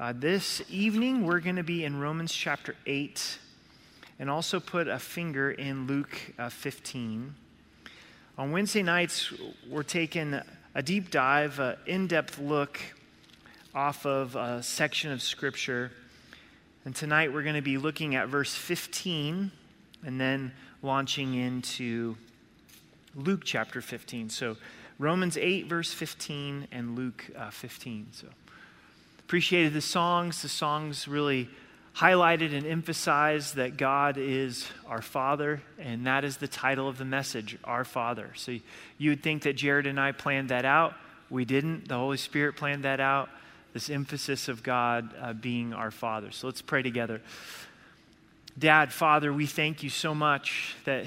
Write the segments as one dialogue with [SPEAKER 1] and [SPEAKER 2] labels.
[SPEAKER 1] Uh, this evening, we're going to be in Romans chapter 8 and also put a finger in Luke uh, 15. On Wednesday nights, we're taking a deep dive, uh, in depth look off of a section of Scripture. And tonight, we're going to be looking at verse 15 and then launching into Luke chapter 15. So, Romans 8, verse 15, and Luke uh, 15. So, appreciated the songs. The songs really highlighted and emphasized that God is our Father, and that is the title of the message, Our Father. So, you would think that Jared and I planned that out. We didn't. The Holy Spirit planned that out. This emphasis of God uh, being our Father. So, let's pray together. Dad, Father, we thank you so much that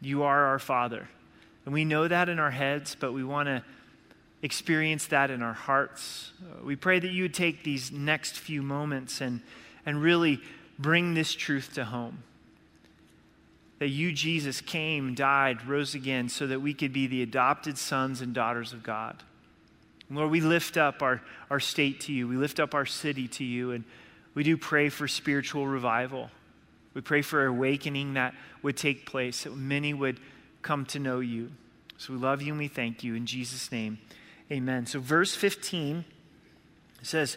[SPEAKER 1] you are our Father. And we know that in our heads, but we want to experience that in our hearts. Uh, we pray that you would take these next few moments and, and really bring this truth to home. That you, Jesus, came, died, rose again so that we could be the adopted sons and daughters of God. Lord, we lift up our, our state to you. We lift up our city to you. And we do pray for spiritual revival. We pray for awakening that would take place, that many would come to know you. So we love you and we thank you. In Jesus' name, amen. So, verse 15 says,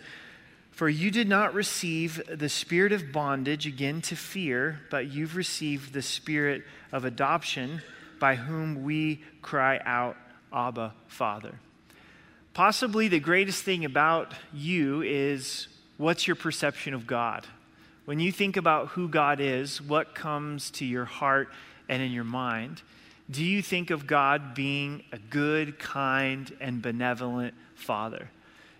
[SPEAKER 1] For you did not receive the spirit of bondage again to fear, but you've received the spirit of adoption by whom we cry out, Abba, Father. Possibly the greatest thing about you is what's your perception of God? When you think about who God is, what comes to your heart and in your mind? Do you think of God being a good, kind, and benevolent father?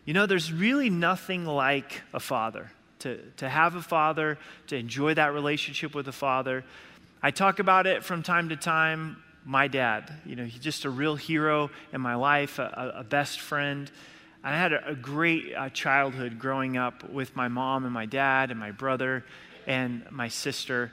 [SPEAKER 1] You know, there's really nothing like a father. To, to have a father, to enjoy that relationship with a father. I talk about it from time to time. My dad, you know, he's just a real hero in my life, a, a best friend. I had a, a great uh, childhood growing up with my mom and my dad and my brother and my sister.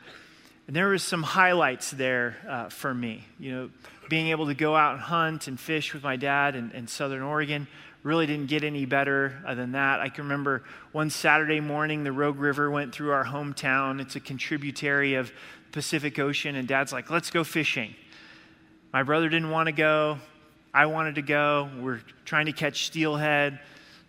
[SPEAKER 1] And there was some highlights there uh, for me. You know, being able to go out and hunt and fish with my dad in, in Southern Oregon really didn't get any better uh, than that. I can remember one Saturday morning, the Rogue River went through our hometown. It's a contributary of Pacific Ocean, and dad's like, let's go fishing. My brother didn't want to go. I wanted to go. We're trying to catch steelhead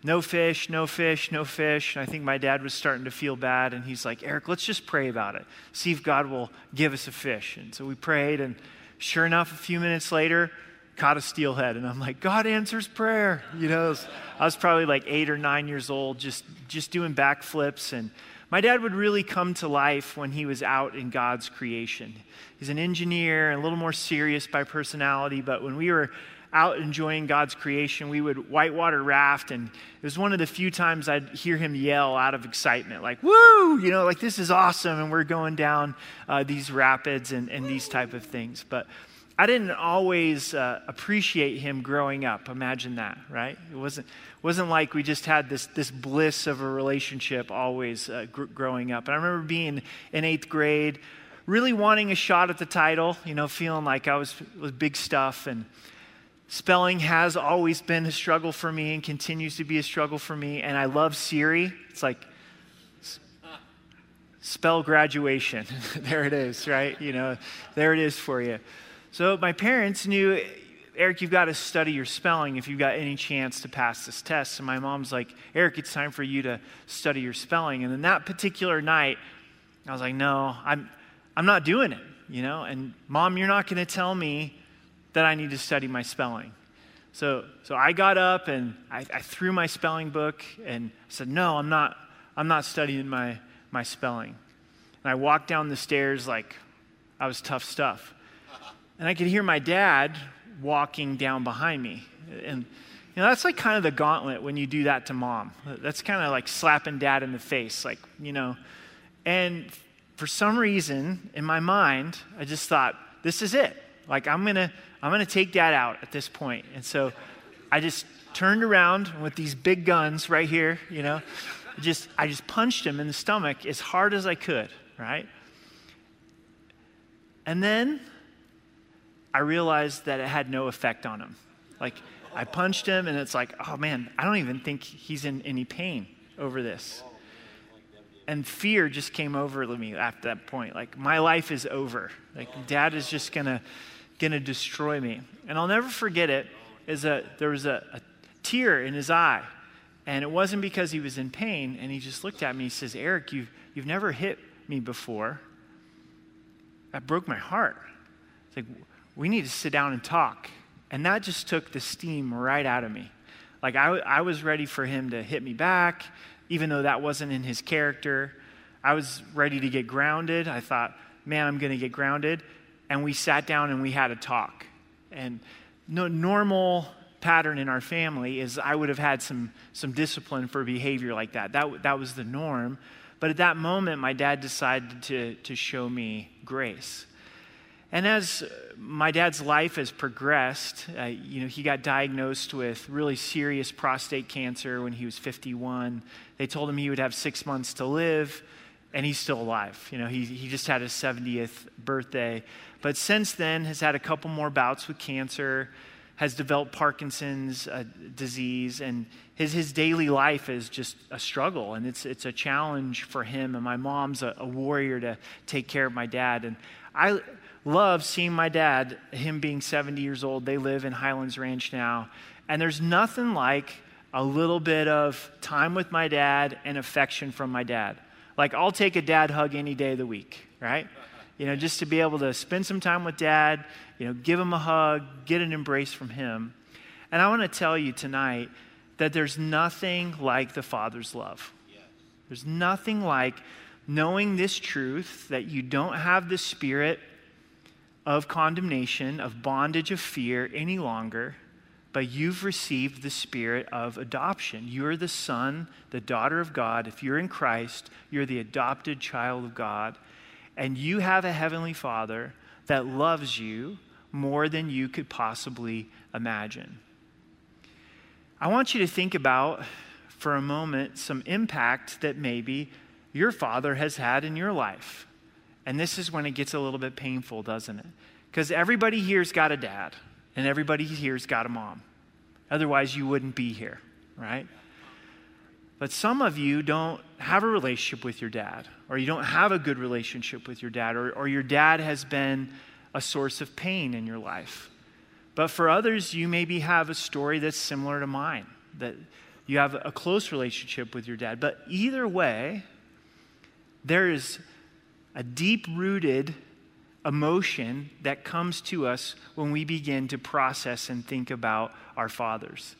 [SPEAKER 1] no fish, no fish, no fish. And I think my dad was starting to feel bad. And he's like, Eric, let's just pray about it. See if God will give us a fish. And so we prayed. And sure enough, a few minutes later, caught a steelhead. And I'm like, God answers prayer. You know, I was probably like eight or nine years old, just, just doing backflips. And my dad would really come to life when he was out in God's creation. He's an engineer, a little more serious by personality. But when we were out enjoying God's creation, we would whitewater raft. And it was one of the few times I'd hear him yell out of excitement, like, woo, you know, like this is awesome. And we're going down uh, these rapids and, and these type of things. But I didn't always uh, appreciate him growing up. Imagine that, right? It wasn't, wasn't like we just had this, this bliss of a relationship always uh, gr- growing up. And I remember being in eighth grade, really wanting a shot at the title, you know, feeling like I was, was big stuff. And Spelling has always been a struggle for me and continues to be a struggle for me. And I love Siri. It's like, spell graduation. there it is, right? You know, there it is for you. So my parents knew, Eric, you've got to study your spelling if you've got any chance to pass this test. And my mom's like, Eric, it's time for you to study your spelling. And then that particular night, I was like, no, I'm, I'm not doing it, you know? And mom, you're not going to tell me that I need to study my spelling. So, so I got up and I, I threw my spelling book and said, No, I'm not, I'm not studying my, my spelling. And I walked down the stairs like I was tough stuff. And I could hear my dad walking down behind me. And you know, that's like kind of the gauntlet when you do that to mom. That's kind of like slapping dad in the face, like, you know. And for some reason in my mind, I just thought, this is it. Like, I'm to I'm to take dad out at this point. And so I just turned around with these big guns right here, you know. Just I just punched him in the stomach as hard as I could, right? And then I realized that it had no effect on him. Like I punched him and it's like, oh man, I don't even think he's in any pain, over this. And fear just came over me at that point. Like, my life is over. Like, dad is just going to destroy me. And I'll never forget it. Is a, there was a, a tear in his eye. And it wasn't because he was in pain. And he just looked at me. He says, Eric, you've, you've never hit me before. That broke my heart. It's like, we need to sit down and talk. And that just took the steam right out of me. Like, I, I was ready for him to hit me back, even though that wasn't in his character. I was ready to get grounded. I thought, man, I'm going to get grounded. And we sat down and we had a talk. And no normal pattern in our family is I would have had some, some discipline for behavior like that. that. That was the norm. But at that moment, my dad decided to, to show me grace. And as my dad's life has progressed, uh, you know, he got diagnosed with really serious prostate cancer when he was 51. They told him he would have six months to live, and he's still alive. You know, he, he just had his 70th birthday. But since then, has had a couple more bouts with cancer, has developed Parkinson's uh, disease, and his, his daily life is just a struggle, and it's, it's a challenge for him. And my mom's a, a warrior to take care of my dad. And I love seeing my dad, him being 70 years old. They live in Highlands Ranch now. And there's nothing like a little bit of time with my dad and affection from my dad. Like, I'll take a dad hug any day of the week, right? You know, just to be able to spend some time with dad, you know, give him a hug, get an embrace from him. And I want to tell you tonight that there's nothing like the Father's love. There's nothing like knowing this truth that you don't have the spirit of condemnation, of bondage, of fear any longer, but you've received the spirit of adoption. You're the son, the daughter of God. If you're in Christ, you're the adopted child of God. And you have a heavenly Father that loves you more than you could possibly imagine. I want you to think about for a moment some impact that maybe your father has had in your life. And this is when it gets a little bit painful, doesn't it? Because everybody here's got a dad, and everybody here's got a mom. Otherwise, you wouldn't be here, right? But some of you don't have a relationship with your dad, or you don't have a good relationship with your dad, or, or your dad has been a source of pain in your life. But for others, you maybe have a story that's similar to mine, that you have a close relationship with your dad. But either way, there is a deep rooted emotion that comes to us when we begin to process and think about our fathers.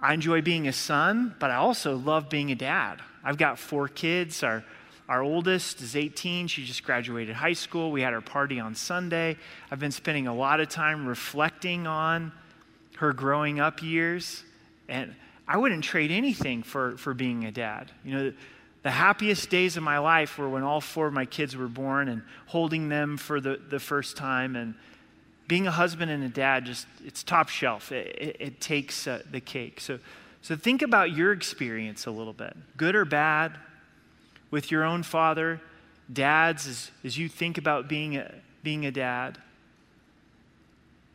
[SPEAKER 1] I enjoy being a son, but I also love being a dad. I've got four kids. Our, our oldest is 18. She just graduated high school. We had our party on Sunday. I've been spending a lot of time reflecting on her growing up years. And I wouldn't trade anything for, for being a dad. You know, the happiest days of my life were when all four of my kids were born and holding them for the, the first time. And being a husband and a dad, just it's top shelf. It, it, it takes uh, the cake. So, so think about your experience a little bit, good or bad, with your own father, dads, as, as you think about being a, being a dad.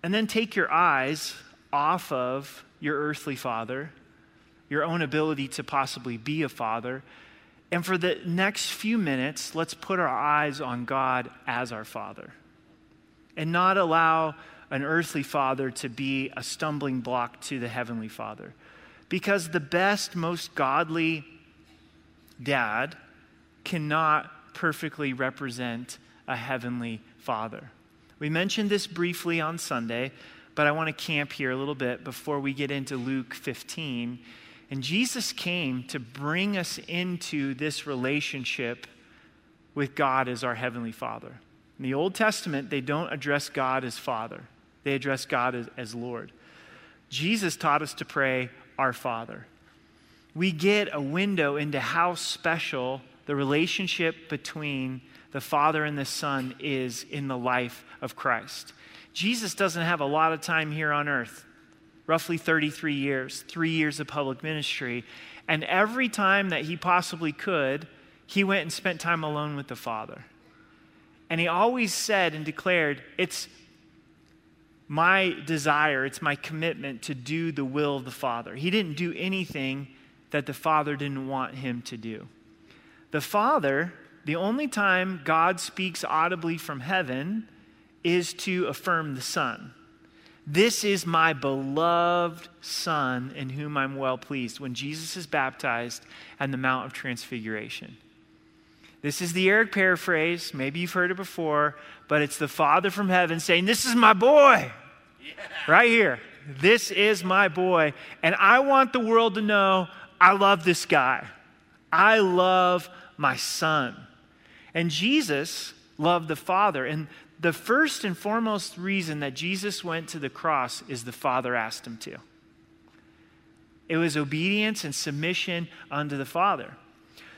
[SPEAKER 1] And then take your eyes off of your earthly father, your own ability to possibly be a father, and for the next few minutes, let's put our eyes on God as our Father and not allow an earthly father to be a stumbling block to the heavenly father. Because the best, most godly dad cannot perfectly represent a heavenly father. We mentioned this briefly on Sunday, but I want to camp here a little bit before we get into Luke 15 and Jesus came to bring us into this relationship with God as our Heavenly Father. In the Old Testament, they don't address God as Father, they address God as, as Lord. Jesus taught us to pray, Our Father. We get a window into how special the relationship between the Father and the Son is in the life of Christ. Jesus doesn't have a lot of time here on earth roughly 33 years, three years of public ministry. And every time that he possibly could, he went and spent time alone with the Father. And he always said and declared, It's my desire, it's my commitment to do the will of the Father. He didn't do anything that the Father didn't want him to do. The Father, the only time God speaks audibly from heaven is to affirm the Son. This is my beloved Son in whom I'm well pleased when Jesus is baptized on the Mount of Transfiguration. This is the Eric paraphrase. Maybe you've heard it before, but it's the Father from heaven saying, This is my boy. Yeah. Right here. This is my boy. And I want the world to know I love this guy. I love my son. And Jesus loved the Father. And the first and foremost reason that Jesus went to the cross is the Father asked him to. It was obedience and submission unto the Father.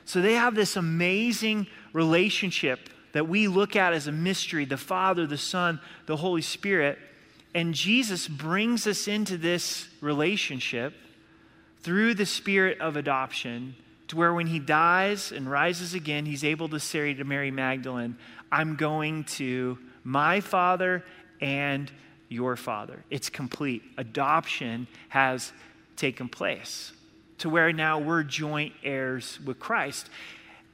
[SPEAKER 1] So they have this amazing relationship that we look at as a mystery the Father, the Son, the Holy Spirit. And Jesus brings us into this relationship through the spirit of adoption to where when he dies and rises again, he's able to say to Mary Magdalene, I'm going to my father and your father. It's complete. Adoption has taken place to where now we're joint heirs with Christ.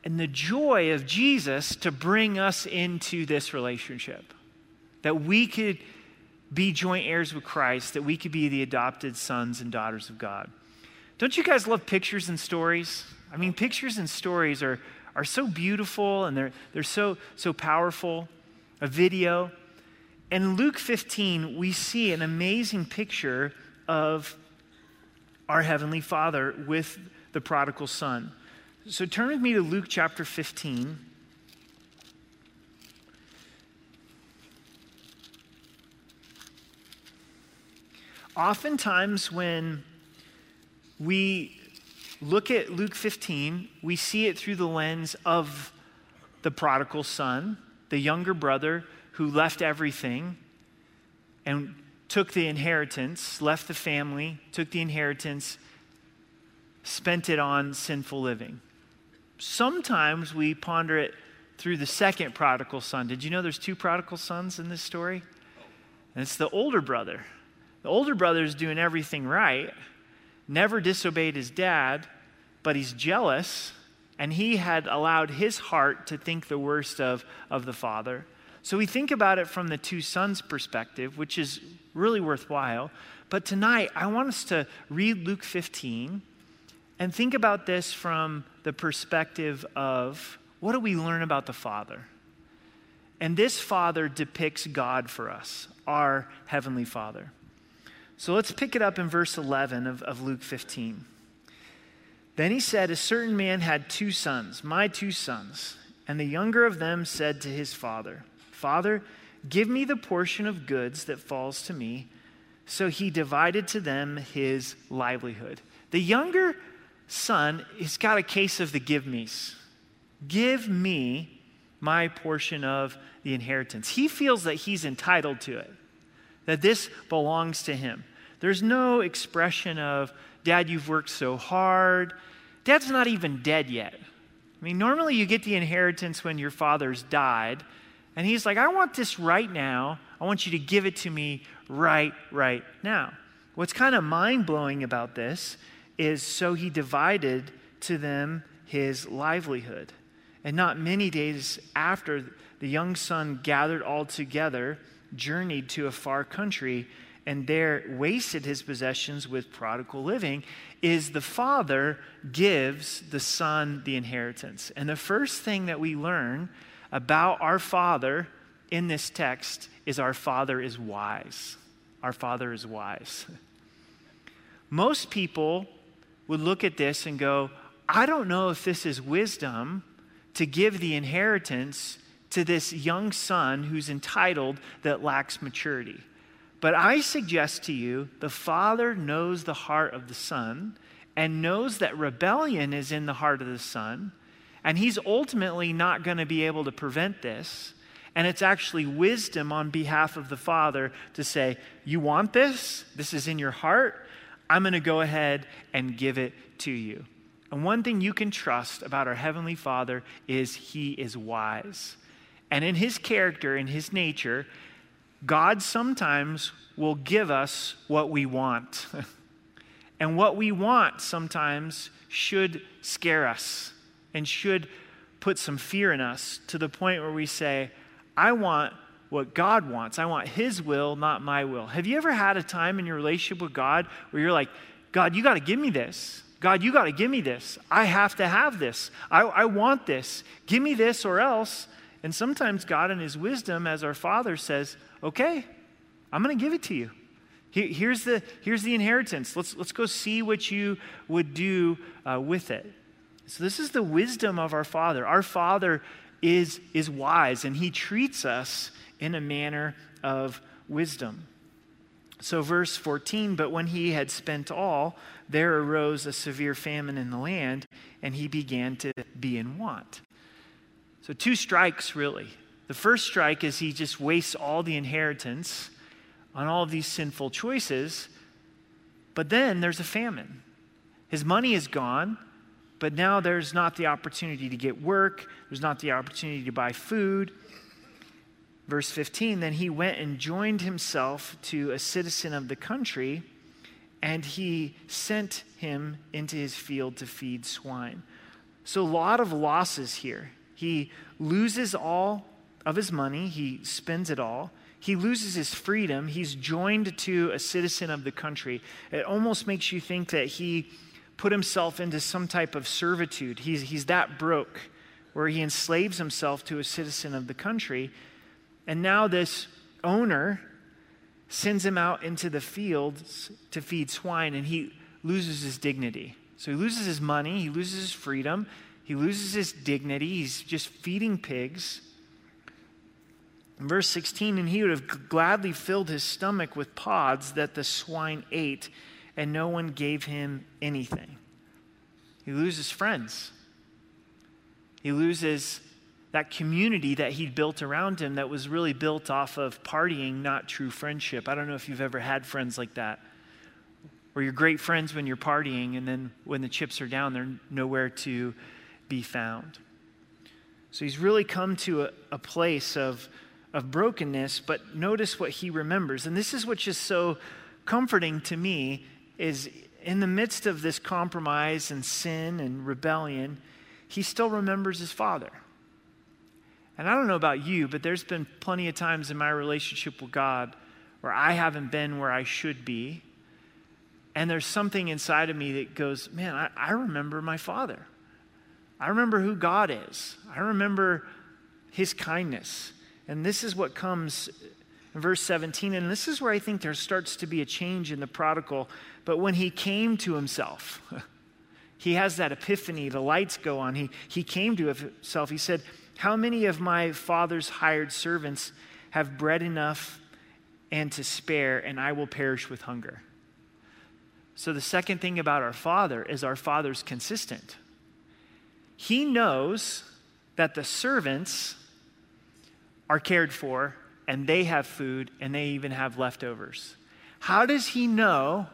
[SPEAKER 1] And the joy of Jesus to bring us into this relationship, that we could be joint heirs with Christ, that we could be the adopted sons and daughters of God. Don't you guys love pictures and stories? I mean, pictures and stories are, are so beautiful and they're, they're so, so powerful a video. In Luke 15, we see an amazing picture of our Heavenly Father with the prodigal son. So turn with me to Luke chapter 15. Oftentimes, when we look at Luke 15, we see it through the lens of the prodigal son the younger brother who left everything and took the inheritance, left the family, took the inheritance, spent it on sinful living. Sometimes we ponder it through the second prodigal son. Did you know there's two prodigal sons in this story? And it's the older brother. The older brother is doing everything right, never disobeyed his dad, but he's jealous and he had allowed his heart to think the worst of, of the father. So we think about it from the two sons' perspective, which is really worthwhile. But tonight, I want us to read Luke 15 and think about this from the perspective of what do we learn about the Father? And this Father depicts God for us, our Heavenly Father. So let's pick it up in verse 11 of, of Luke 15. Then he said, A certain man had two sons, my two sons. And the younger of them said to his father, Father, give me the portion of goods that falls to me. So he divided to them his livelihood. The younger son has got a case of the give me's. Give me my portion of the inheritance. He feels that he's entitled to it, that this belongs to him. There's no expression of, Dad, you've worked so hard. Dad's not even dead yet. I mean, normally you get the inheritance when your father's died. And he's like, I want this right now. I want you to give it to me right, right now. What's kind of mind blowing about this is so he divided to them his livelihood. And not many days after, the young son gathered all together, journeyed to a far country, and there wasted his possessions with prodigal living is the father gives the son the inheritance. And the first thing that we learn about our father in this text is our father is wise. Our father is wise. Most people would look at this and go, I don't know if this is wisdom to give the inheritance to this young son who's entitled that lacks maturity. But I suggest to you the Father knows the heart of the Son and knows that rebellion is in the heart of the Son, and He's ultimately not going to be able to prevent this. And it's actually wisdom on behalf of the Father to say, You want this? This is in your heart. I'm going to go ahead and give it to you. And one thing you can trust about our Heavenly Father is He is wise. And in His character, in His nature, God sometimes will give us what we want. and what we want sometimes should scare us and should put some fear in us to the point where we say, I want what God wants. I want His will, not my will. Have you ever had a time in your relationship with God where you're like, God, you got to give me this? God, you got to give me this. I have to have this. I, I want this. Give me this or else. And sometimes God, in His wisdom, as our Father, says, Okay, I'm going to give it to you. here's, the, here's the inheritance. Let's, let's go see what you would do uh, with it. So, this is the wisdom of our Father. Our Father is, is wise, and He treats us in a manner of wisdom. So, verse 14, but when he had spent all, there arose a severe famine in the land, and he began to be in want. So, two strikes really. The first strike is he just wastes all the inheritance on all of these sinful choices, but then there's a famine. His money is gone, but now there's not the opportunity to get work, there's not the opportunity to buy food. Verse 15 Then he went and joined himself to a citizen of the country, and he sent him into his field to feed swine. So, a lot of losses here. He loses all of his money, he spends it all. He loses his freedom. He's joined to a citizen of the country. It almost makes you think that he put himself into some type of servitude. He's, he's that broke, where he enslaves himself to a citizen of the country. And now this owner sends him out into the fields to feed swine, and he loses his dignity. So he loses his money, he loses his freedom, he loses his dignity. He's just feeding pigs. In verse 16, and he would have gladly filled his stomach with pods that the swine ate, and no one gave him anything. He loses friends. He loses that community that he'd built around him that was really built off of partying, not true friendship. I don't know if you've ever had friends like that, where you're great friends when you're partying, and then when the chips are down, they're nowhere to be found. So he's really come to a, a place of, of brokenness, but notice what he remembers. And this is what's just so comforting to me is in the midst of this compromise and sin and rebellion, he still remembers his father. And I don't know about you, but there's been plenty of times in my relationship with God where I haven't been where I should be. And there's something inside of me that goes, man, I, I remember my father. I remember who God is. I remember his kindness. And this is what comes in verse 17. And this is where I think there starts to be a change in the prodigal. But when he came to himself, he has that epiphany, the lights go on. He, he came to himself. He said, how many of my father's hired servants have bread enough and to spare, and I will perish with hunger? So, the second thing about our father is our father's consistent. He knows that the servants are cared for and they have food and they even have leftovers. How does he know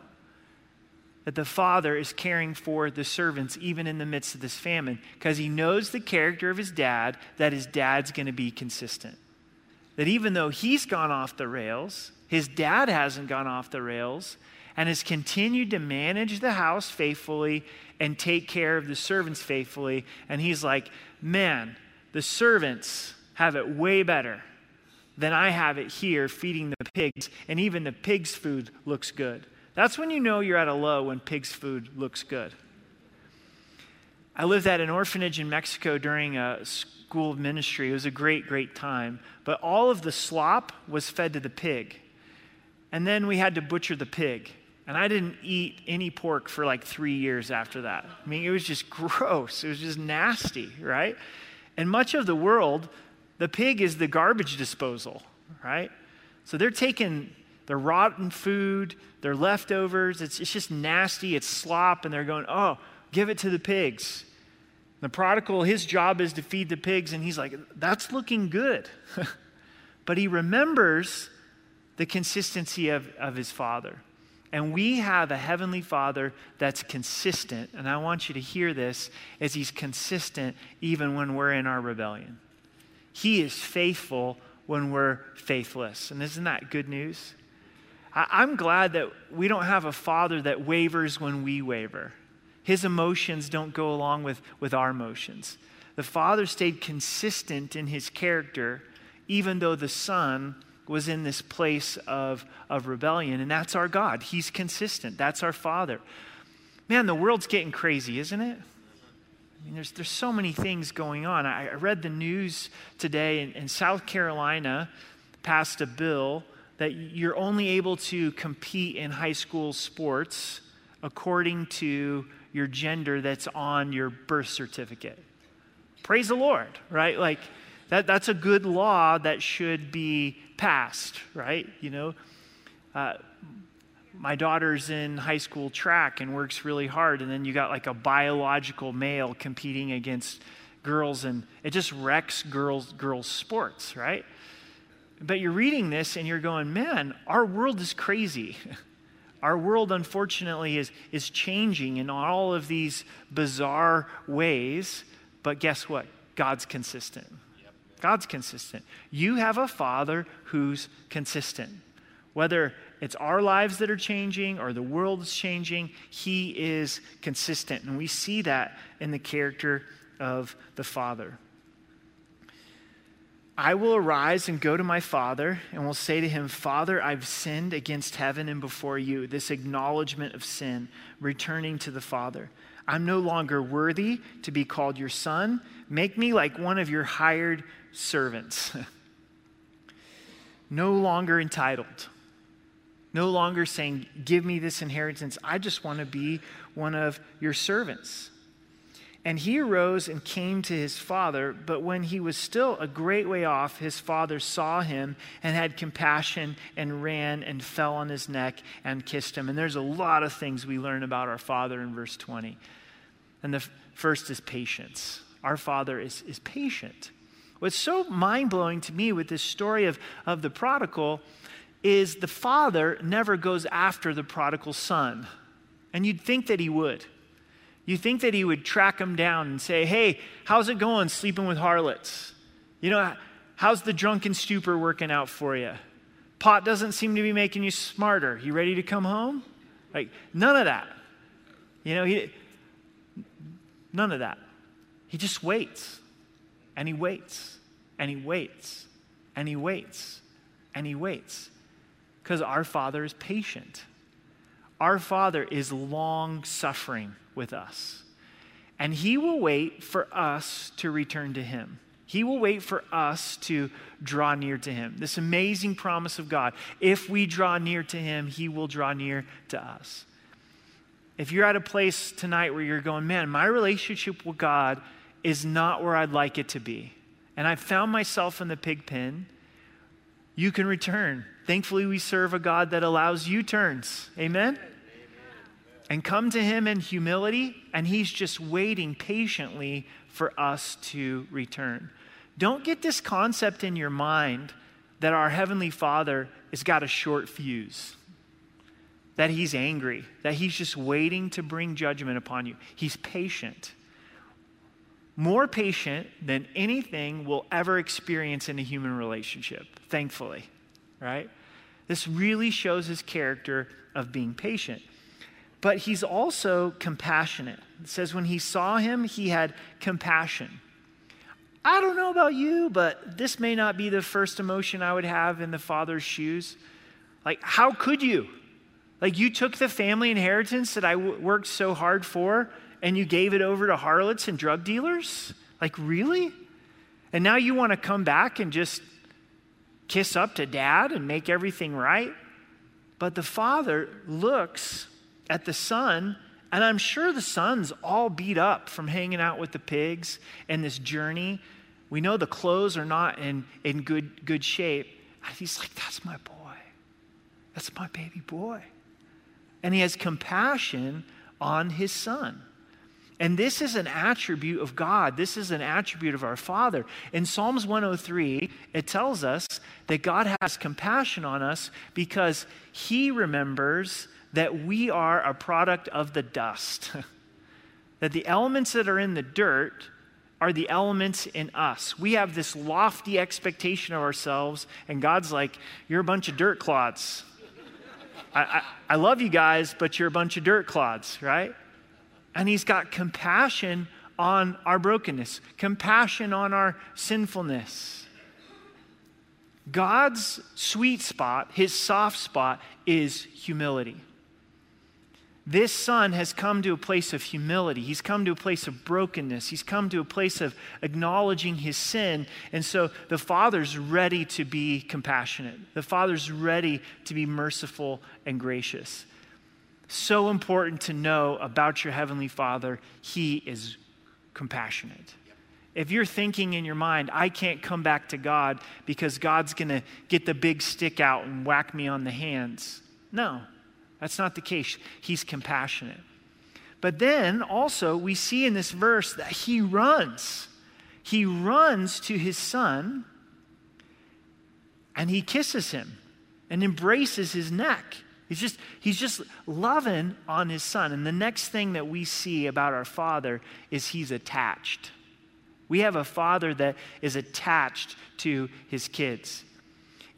[SPEAKER 1] that the father is caring for the servants even in the midst of this famine because he knows the character of his dad, that his dad's going to be consistent. That even though he's gone off the rails, his dad hasn't gone off the rails and has continued to manage the house faithfully and take care of the servants faithfully. And he's like, man, the servants have it way better than I have it here feeding the pigs, and even the pigs' food looks good. That's when you know you're at a low when pig's food looks good. I lived at an orphanage in Mexico during a school of ministry. It was a great, great time. But all of the slop was fed to the pig. And then we had to butcher the pig. And I didn't eat any pork for like three years after that. I mean, it was just gross. It was just nasty, right? And much of the world, the pig is the garbage disposal, right? So they're taking their rotten food, their leftovers. It's, it's just nasty. It's slop. And they're going, oh, give it to the pigs. The prodigal, his job is to feed the pigs. And he's like, that's looking good. but he remembers the consistency of, of his father. And we have a heavenly father that's consistent. And I want you to hear this as he's consistent even when we're in our rebellion. He is faithful when we're faithless. And isn't that good news? I, am glad that we don't have a father that wavers when we waver. His emotions don't go along with, with our emotions. The Father stayed consistent in his character, even though the Son was in this place of, of rebellion. And that's our God. He's consistent. That's our Father. Man, the world's getting crazy, isn't it? I mean, there's, there's so many things going on. I, I read the news today in, in South Carolina passed a bill that you're only able to compete in high school sports according to your gender that's on your birth certificate. Praise the Lord, right? Like, that, that's a good law that should be passed, right? You know, uh, my daughter's in high school track and works really hard, and then you got like a biological male competing against girls, and it just wrecks girls girls sports, right? But you're reading this and you're going, man, our world is crazy. Our world, unfortunately, is, is changing in all of these bizarre ways. But guess what? God's consistent. God's consistent. You have a father who's consistent. Whether it's our lives that are changing or the world's changing, he is consistent. And we see that in the character of the Father. I will arise and go to my father and will say to him, Father, I've sinned against heaven and before you. This acknowledgement of sin, returning to the Father. I'm no longer worthy to be called your son. Make me like one of your hired servants. no longer entitled. No longer saying, Give me this inheritance. I just want to be one of your servants. And he arose and came to his father, but when he was still a great way off, his father saw him and had compassion and ran and fell on his neck and kissed him. And there's a lot of things we learn about our father in verse 20. And the first is patience. Our father is, is patient. What's so mind blowing to me with this story of, of the prodigal is the father never goes after the prodigal son. And you'd think that he would. You think that he would track him down and say, Hey, how's it going sleeping with harlots? You know, how's the drunken stupor working out for you? Pot doesn't seem to be making you smarter. You ready to come home? Like, none of that. You know, he, none of that. He just waits and he waits and he waits and he waits and he waits because our Father is patient. Our Father is long suffering with us. And He will wait for us to return to Him. He will wait for us to draw near to Him. This amazing promise of God. If we draw near to Him, He will draw near to us. If you're at a place tonight where you're going, man, my relationship with God is not where I'd like it to be, and I've found myself in the pig pen, you can return. Thankfully, we serve a God that allows U turns. Amen? and come to Him in humility, and He's just waiting patiently for us to return. Don't get this concept in your mind that our Heavenly Father has got a short fuse, that He's angry, that He's just waiting to bring judgment upon you. He's patient. More patient than anything we'll ever experience in a human relationship, thankfully, right? This really shows his character of being patient but he's also compassionate. It says when he saw him, he had compassion. I don't know about you, but this may not be the first emotion I would have in the father's shoes. Like, how could you? Like, you took the family inheritance that I w- worked so hard for and you gave it over to harlots and drug dealers? Like, really? And now you want to come back and just kiss up to dad and make everything right? But the father looks at the son, and I'm sure the son's all beat up from hanging out with the pigs and this journey. We know the clothes are not in, in good, good shape. And he's like, That's my boy. That's my baby boy. And he has compassion on his son. And this is an attribute of God. This is an attribute of our Father. In Psalms 103, it tells us that God has compassion on us because he remembers that we are a product of the dust. that the elements that are in the dirt are the elements in us. We have this lofty expectation of ourselves, and God's like, You're a bunch of dirt clods. I, I, I love you guys, but you're a bunch of dirt clods, right? And He's got compassion on our brokenness, compassion on our sinfulness. God's sweet spot, his soft spot, is humility. This son has come to a place of humility. He's come to a place of brokenness. He's come to a place of acknowledging his sin. And so the father's ready to be compassionate. The father's ready to be merciful and gracious. So important to know about your heavenly father. He is compassionate. If you're thinking in your mind, I can't come back to God because God's going to get the big stick out and whack me on the hands. No, that's not the case. He's compassionate. But then also, we see in this verse that he runs. He runs to his son and he kisses him and embraces his neck. He's just, he's just loving on his son. And the next thing that we see about our father is he's attached. We have a father that is attached to his kids.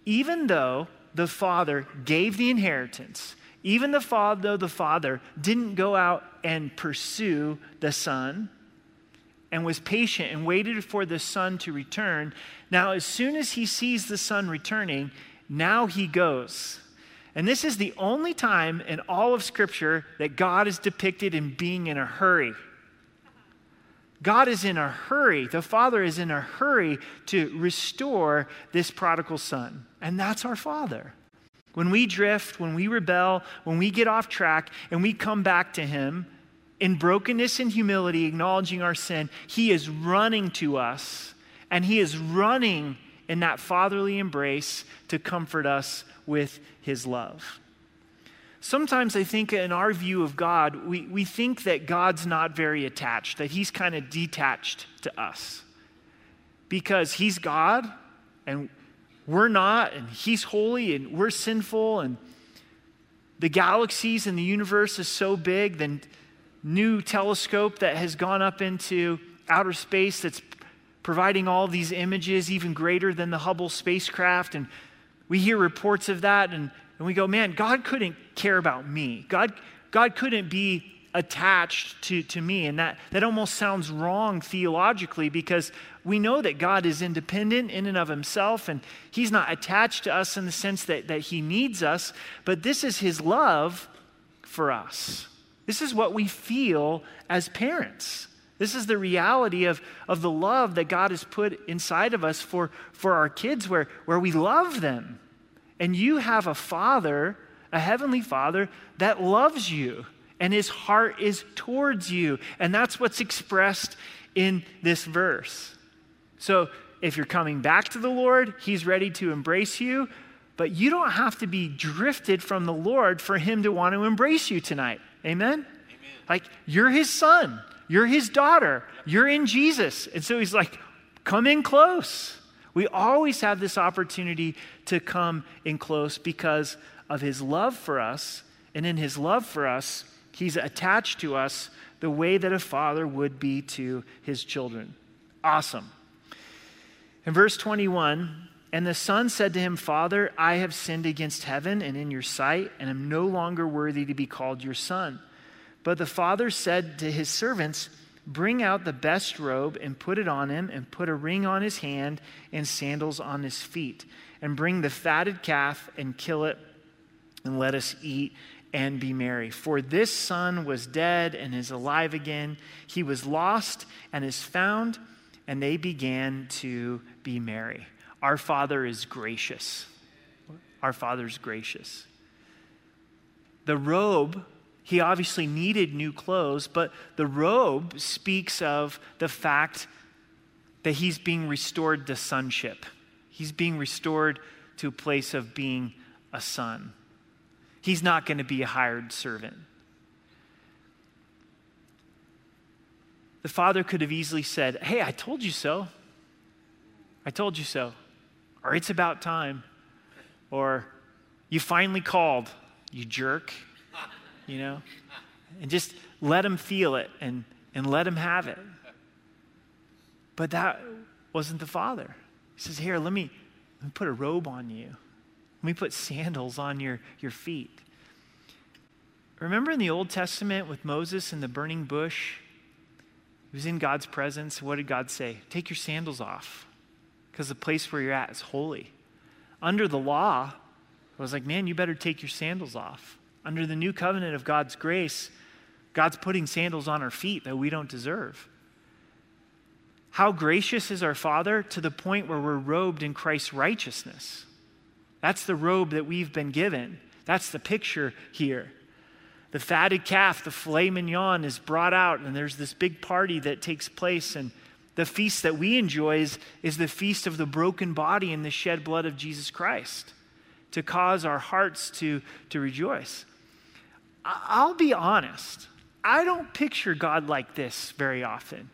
[SPEAKER 1] Even though the father gave the inheritance, even the father, though the father didn't go out and pursue the son and was patient and waited for the son to return, now as soon as he sees the son returning, now he goes. And this is the only time in all of Scripture that God is depicted in being in a hurry. God is in a hurry. The Father is in a hurry to restore this prodigal son. And that's our Father. When we drift, when we rebel, when we get off track, and we come back to Him in brokenness and humility, acknowledging our sin, He is running to us. And He is running in that fatherly embrace to comfort us with his love. Sometimes I think in our view of God, we, we think that God's not very attached, that he's kind of detached to us. Because he's God and we're not, and he's holy and we're sinful, and the galaxies and the universe is so big, the new telescope that has gone up into outer space that's providing all these images even greater than the Hubble spacecraft, and we hear reports of that and, and we go, man, God couldn't care about me. God, God couldn't be attached to, to me. And that, that almost sounds wrong theologically because we know that God is independent in and of himself and he's not attached to us in the sense that, that he needs us, but this is his love for us. This is what we feel as parents. This is the reality of, of the love that God has put inside of us for, for our kids, where, where we love them. And you have a father, a heavenly father, that loves you, and his heart is towards you. And that's what's expressed in this verse. So if you're coming back to the Lord, he's ready to embrace you, but you don't have to be drifted from the Lord for him to want to embrace you tonight. Amen? Amen. Like, you're his son. You're his daughter. You're in Jesus. And so he's like, come in close. We always have this opportunity to come in close because of his love for us. And in his love for us, he's attached to us the way that a father would be to his children. Awesome. In verse 21, and the son said to him, Father, I have sinned against heaven and in your sight, and am no longer worthy to be called your son. But the father said to his servants, Bring out the best robe and put it on him, and put a ring on his hand and sandals on his feet. And bring the fatted calf and kill it, and let us eat and be merry. For this son was dead and is alive again. He was lost and is found, and they began to be merry. Our Father is gracious. Our Father is gracious. The robe he obviously needed new clothes, but the robe speaks of the fact that he's being restored to sonship. He's being restored to a place of being a son. He's not going to be a hired servant. The father could have easily said, Hey, I told you so. I told you so. Or it's about time. Or you finally called, you jerk you know? And just let him feel it and, and let him have it. But that wasn't the father. He says, Here, let me, let me put a robe on you. Let me put sandals on your, your feet. Remember in the Old Testament with Moses in the burning bush? He was in God's presence. What did God say? Take your sandals off because the place where you're at is holy. Under the law, I was like, man, you better take your sandals off. Under the new covenant of God's grace, God's putting sandals on our feet that we don't deserve. How gracious is our Father to the point where we're robed in Christ's righteousness. That's the robe that we've been given. That's the picture here. The fatted calf, the filet mignon, is brought out, and there's this big party that takes place. And the feast that we enjoy is, is the feast of the broken body and the shed blood of Jesus Christ to cause our hearts to, to rejoice. I'll be honest, I don't picture God like this very often,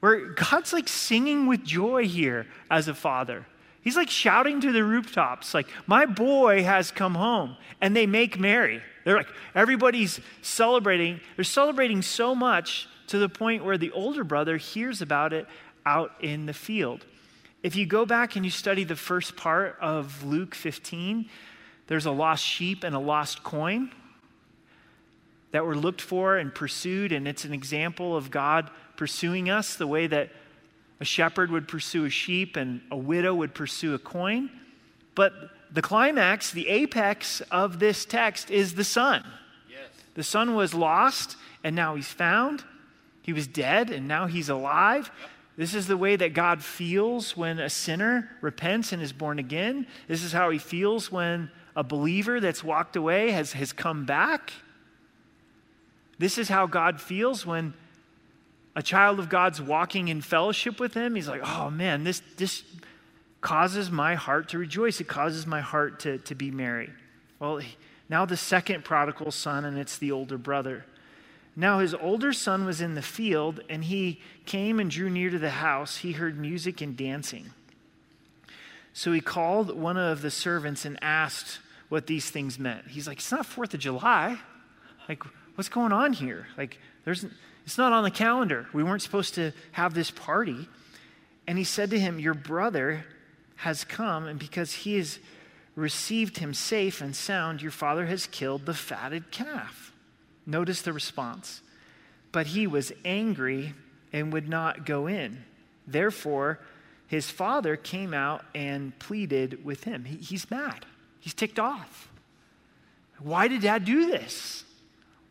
[SPEAKER 1] where God's like singing with joy here as a father. He's like shouting to the rooftops, like, My boy has come home. And they make merry. They're like, everybody's celebrating. They're celebrating so much to the point where the older brother hears about it out in the field. If you go back and you study the first part of Luke 15, there's a lost sheep and a lost coin that were looked for and pursued, and it's an example of God pursuing us the way that a shepherd would pursue a sheep and a widow would pursue a coin. But the climax, the apex of this text is the son. Yes. The son was lost and now he's found. He was dead and now he's alive. Yep. This is the way that God feels when a sinner repents and is born again. This is how he feels when a believer that's walked away has, has come back. This is how God feels when a child of God's walking in fellowship with him, he's like, oh man, this, this causes my heart to rejoice. It causes my heart to, to be merry. Well, now the second prodigal son, and it's the older brother. Now his older son was in the field, and he came and drew near to the house. He heard music and dancing. So he called one of the servants and asked what these things meant. He's like, It's not Fourth of July. Like, what's going on here? Like, there's it's not on the calendar. We weren't supposed to have this party. And he said to him, Your brother has come, and because he has received him safe and sound, your father has killed the fatted calf. Notice the response. But he was angry and would not go in. Therefore, his father came out and pleaded with him. He, he's mad, he's ticked off. Why did dad do this?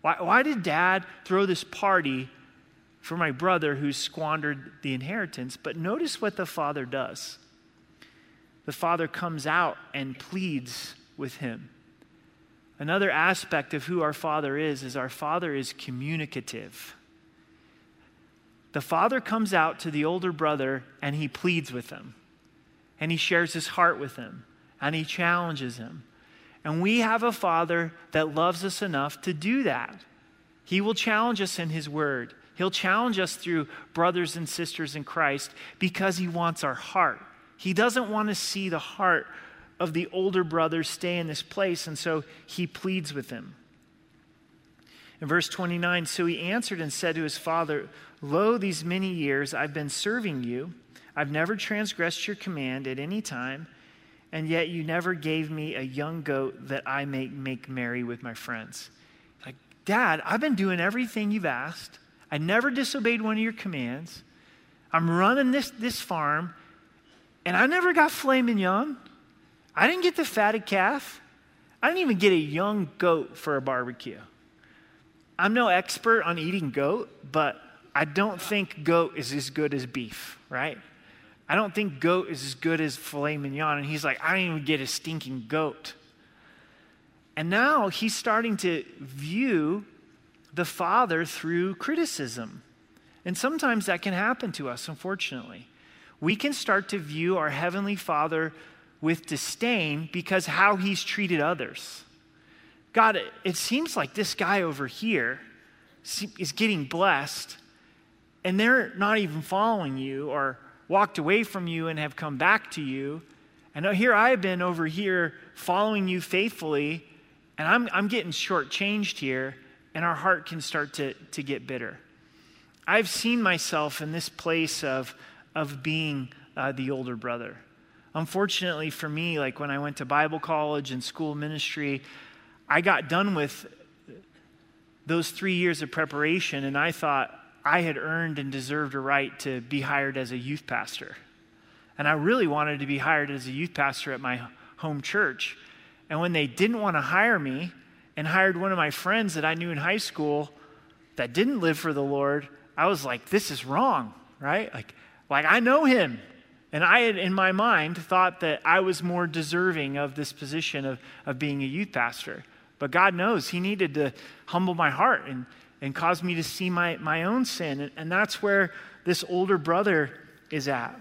[SPEAKER 1] Why, why did dad throw this party for my brother who squandered the inheritance? But notice what the father does. The father comes out and pleads with him. Another aspect of who our father is is our father is communicative. The father comes out to the older brother and he pleads with him. And he shares his heart with him. And he challenges him. And we have a Father that loves us enough to do that. He will challenge us in His Word. He'll challenge us through brothers and sisters in Christ because He wants our heart. He doesn't want to see the heart of the older brother stay in this place, and so He pleads with him. In verse 29, so he answered and said to his father, Lo, these many years I've been serving you. I've never transgressed your command at any time and yet you never gave me a young goat that I may make merry with my friends. Like, Dad, I've been doing everything you've asked. I never disobeyed one of your commands. I'm running this, this farm, and I never got filet mignon. I didn't get the fatted calf. I didn't even get a young goat for a barbecue. I'm no expert on eating goat, but I don't think goat is as good as beef, right? I don't think goat is as good as filet mignon. And he's like, I didn't even get a stinking goat. And now he's starting to view the Father through criticism. And sometimes that can happen to us, unfortunately. We can start to view our Heavenly Father with disdain because how he's treated others. God, it seems like this guy over here is getting blessed, and they're not even following you or walked away from you and have come back to you. And here I have been over here following you faithfully, and I'm, I'm getting shortchanged here, and our heart can start to, to get bitter. I've seen myself in this place of, of being uh, the older brother. Unfortunately for me, like when I went to Bible college and school ministry, I got done with those three years of preparation, and I thought I had earned and deserved a right to be hired as a youth pastor. And I really wanted to be hired as a youth pastor at my home church. And when they didn't want to hire me and hired one of my friends that I knew in high school that didn't live for the Lord, I was like, this is wrong, right? Like, like I know him. And I had, in my mind, thought that I was more deserving of this position of, of being a youth pastor. But God knows He needed to humble my heart and, and caused me to see my, my own sin. And, and that's where this older brother is at.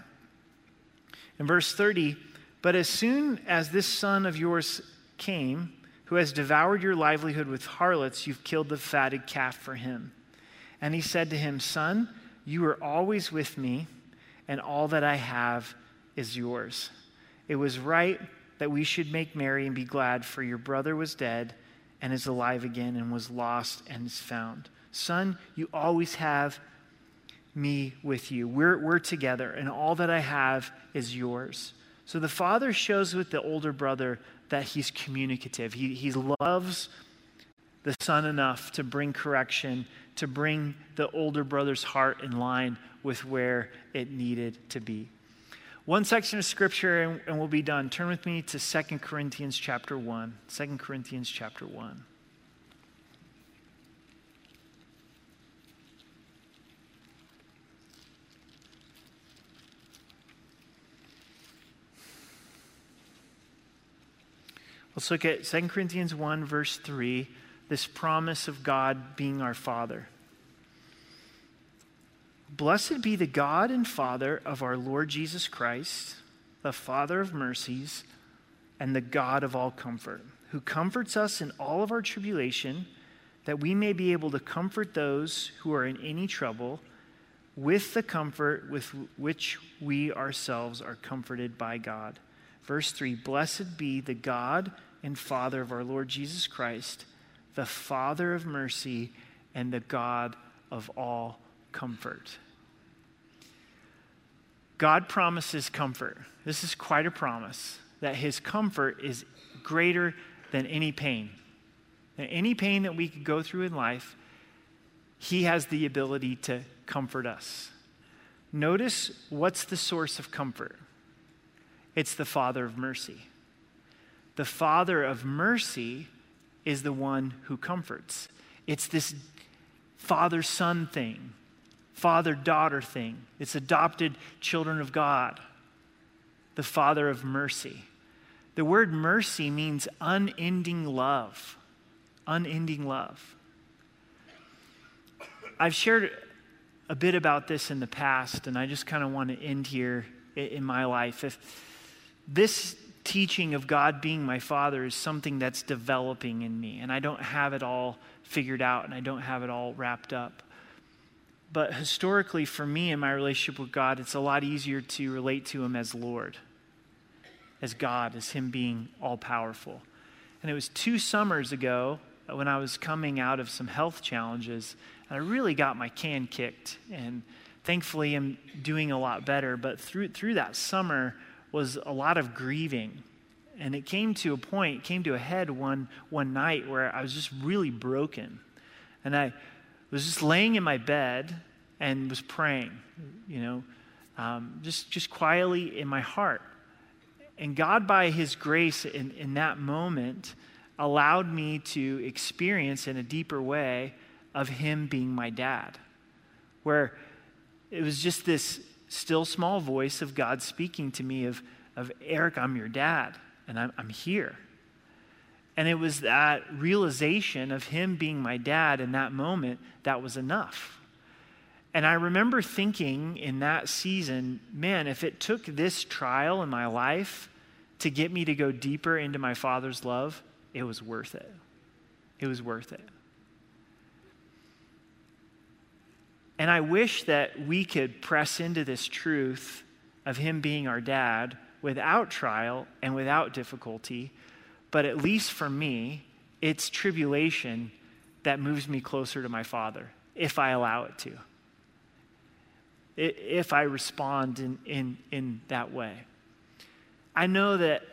[SPEAKER 1] In verse 30, but as soon as this son of yours came, who has devoured your livelihood with harlots, you've killed the fatted calf for him. And he said to him, Son, you are always with me, and all that I have is yours. It was right that we should make merry and be glad, for your brother was dead and is alive again, and was lost and is found. Son, you always have me with you. We're, we're together, and all that I have is yours. So the father shows with the older brother that he's communicative. He, he loves the son enough to bring correction, to bring the older brother's heart in line with where it needed to be. One section of scripture and, and we'll be done. Turn with me to 2 Corinthians chapter 1. 2 Corinthians chapter 1. Let's look at 2 Corinthians 1, verse 3, this promise of God being our Father. Blessed be the God and Father of our Lord Jesus Christ, the Father of mercies and the God of all comfort, who comforts us in all of our tribulation, that we may be able to comfort those who are in any trouble with the comfort with which we ourselves are comforted by God. Verse 3 Blessed be the God and Father of our Lord Jesus Christ, the Father of mercy and the God of all comfort. God promises comfort. This is quite a promise that his comfort is greater than any pain. And any pain that we could go through in life, he has the ability to comfort us. Notice what's the source of comfort? It's the Father of mercy. The Father of mercy is the one who comforts. It's this father son thing, father daughter thing. It's adopted children of God, the Father of mercy. The word mercy means unending love. Unending love. I've shared a bit about this in the past, and I just kind of want to end here in my life. If this teaching of God being my father is something that's developing in me, and I don't have it all figured out and I don't have it all wrapped up. But historically, for me in my relationship with God, it's a lot easier to relate to Him as Lord, as God, as Him being all powerful. And it was two summers ago when I was coming out of some health challenges, and I really got my can kicked. And thankfully, I'm doing a lot better. But through, through that summer, was a lot of grieving. And it came to a point, came to a head one, one night where I was just really broken. And I was just laying in my bed and was praying, you know, um, just, just quietly in my heart. And God, by His grace in, in that moment, allowed me to experience in a deeper way of Him being my dad, where it was just this still small voice of God speaking to me of, of Eric, I'm your dad, and I'm, I'm here. And it was that realization of him being my dad in that moment that was enough. And I remember thinking in that season, man, if it took this trial in my life to get me to go deeper into my father's love, it was worth it. It was worth it. And I wish that we could press into this truth of Him being our dad without trial and without difficulty. But at least for me, it's tribulation that moves me closer to my Father, if I allow it to, if I respond in, in, in that way. I know that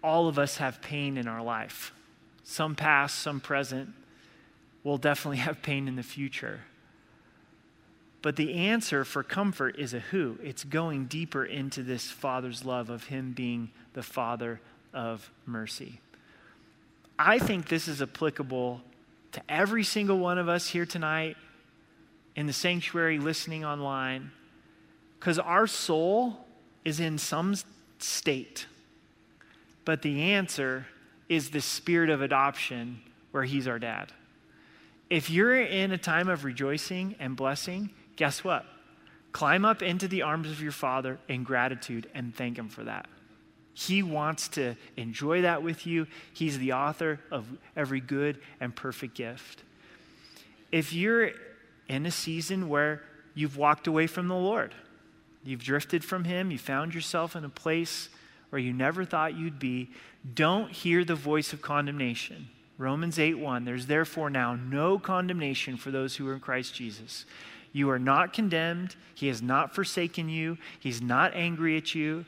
[SPEAKER 1] all of us have pain in our life, some past, some present. we'll definitely have pain in the future. But the answer for comfort is a who. It's going deeper into this Father's love of Him being the Father of mercy. I think this is applicable to every single one of us here tonight in the sanctuary, listening online, because our soul is in some state. But the answer is the spirit of adoption where He's our dad. If you're in a time of rejoicing and blessing, guess what? Climb up into the arms of your Father in gratitude and thank Him for that. He wants to enjoy that with you. He's the author of every good and perfect gift. If you're in a season where you've walked away from the Lord, you've drifted from Him, you found yourself in a place where you never thought you'd be, don't hear the voice of condemnation. Romans 8 1, there's therefore now no condemnation for those who are in Christ Jesus. You are not condemned. He has not forsaken you. He's not angry at you.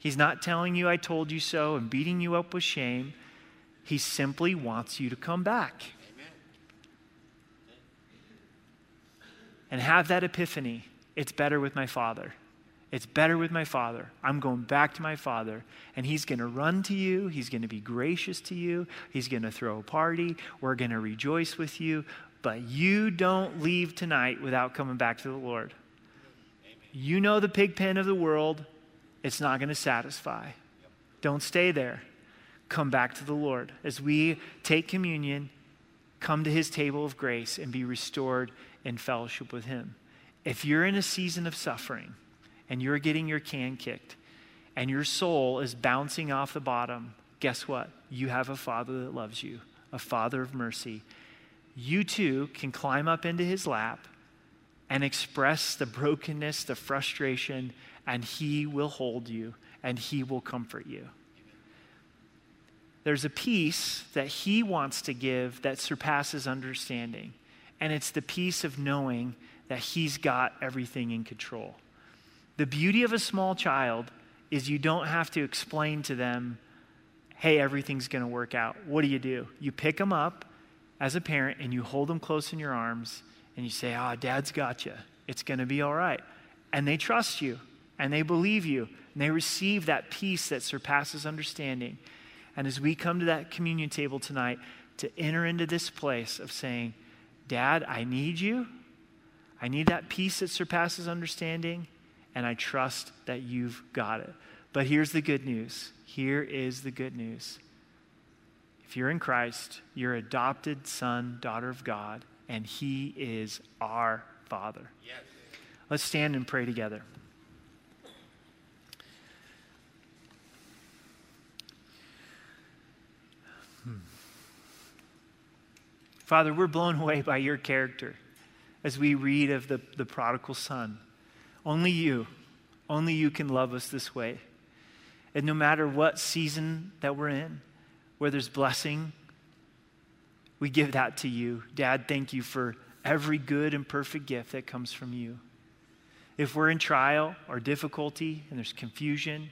[SPEAKER 1] He's not telling you, I told you so, and beating you up with shame. He simply wants you to come back. And have that epiphany. It's better with my Father. It's better with my Father. I'm going back to my Father, and He's going to run to you. He's going to be gracious to you. He's going to throw a party. We're going to rejoice with you. But you don't leave tonight without coming back to the Lord. Amen. You know the pig pen of the world, it's not going to satisfy. Don't stay there. Come back to the Lord. As we take communion, come to His table of grace and be restored in fellowship with Him. If you're in a season of suffering, and you're getting your can kicked and your soul is bouncing off the bottom, guess what? You have a Father that loves you, a Father of mercy. You too can climb up into his lap and express the brokenness, the frustration, and he will hold you and he will comfort you. There's a peace that he wants to give that surpasses understanding, and it's the peace of knowing that he's got everything in control. The beauty of a small child is you don't have to explain to them, hey, everything's going to work out. What do you do? You pick them up as a parent and you hold them close in your arms and you say, oh, dad's got you. It's going to be all right. And they trust you and they believe you and they receive that peace that surpasses understanding. And as we come to that communion table tonight, to enter into this place of saying, Dad, I need you. I need that peace that surpasses understanding and I trust that you've got it. But here's the good news. Here is the good news. If you're in Christ, you're adopted son, daughter of God, and He is our Father. Yes. Let's stand and pray together. Father, we're blown away by your character as we read of the, the prodigal son. Only you, only you can love us this way. And no matter what season that we're in, where there's blessing, we give that to you. Dad, thank you for every good and perfect gift that comes from you. If we're in trial or difficulty and there's confusion,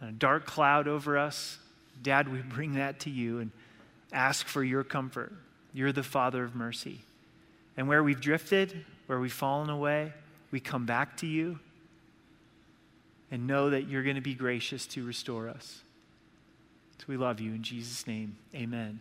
[SPEAKER 1] and a dark cloud over us, Dad, we bring that to you and ask for your comfort. You're the Father of mercy. And where we've drifted, where we've fallen away, we come back to you and know that you're going to be gracious to restore us. So we love you in Jesus' name. Amen.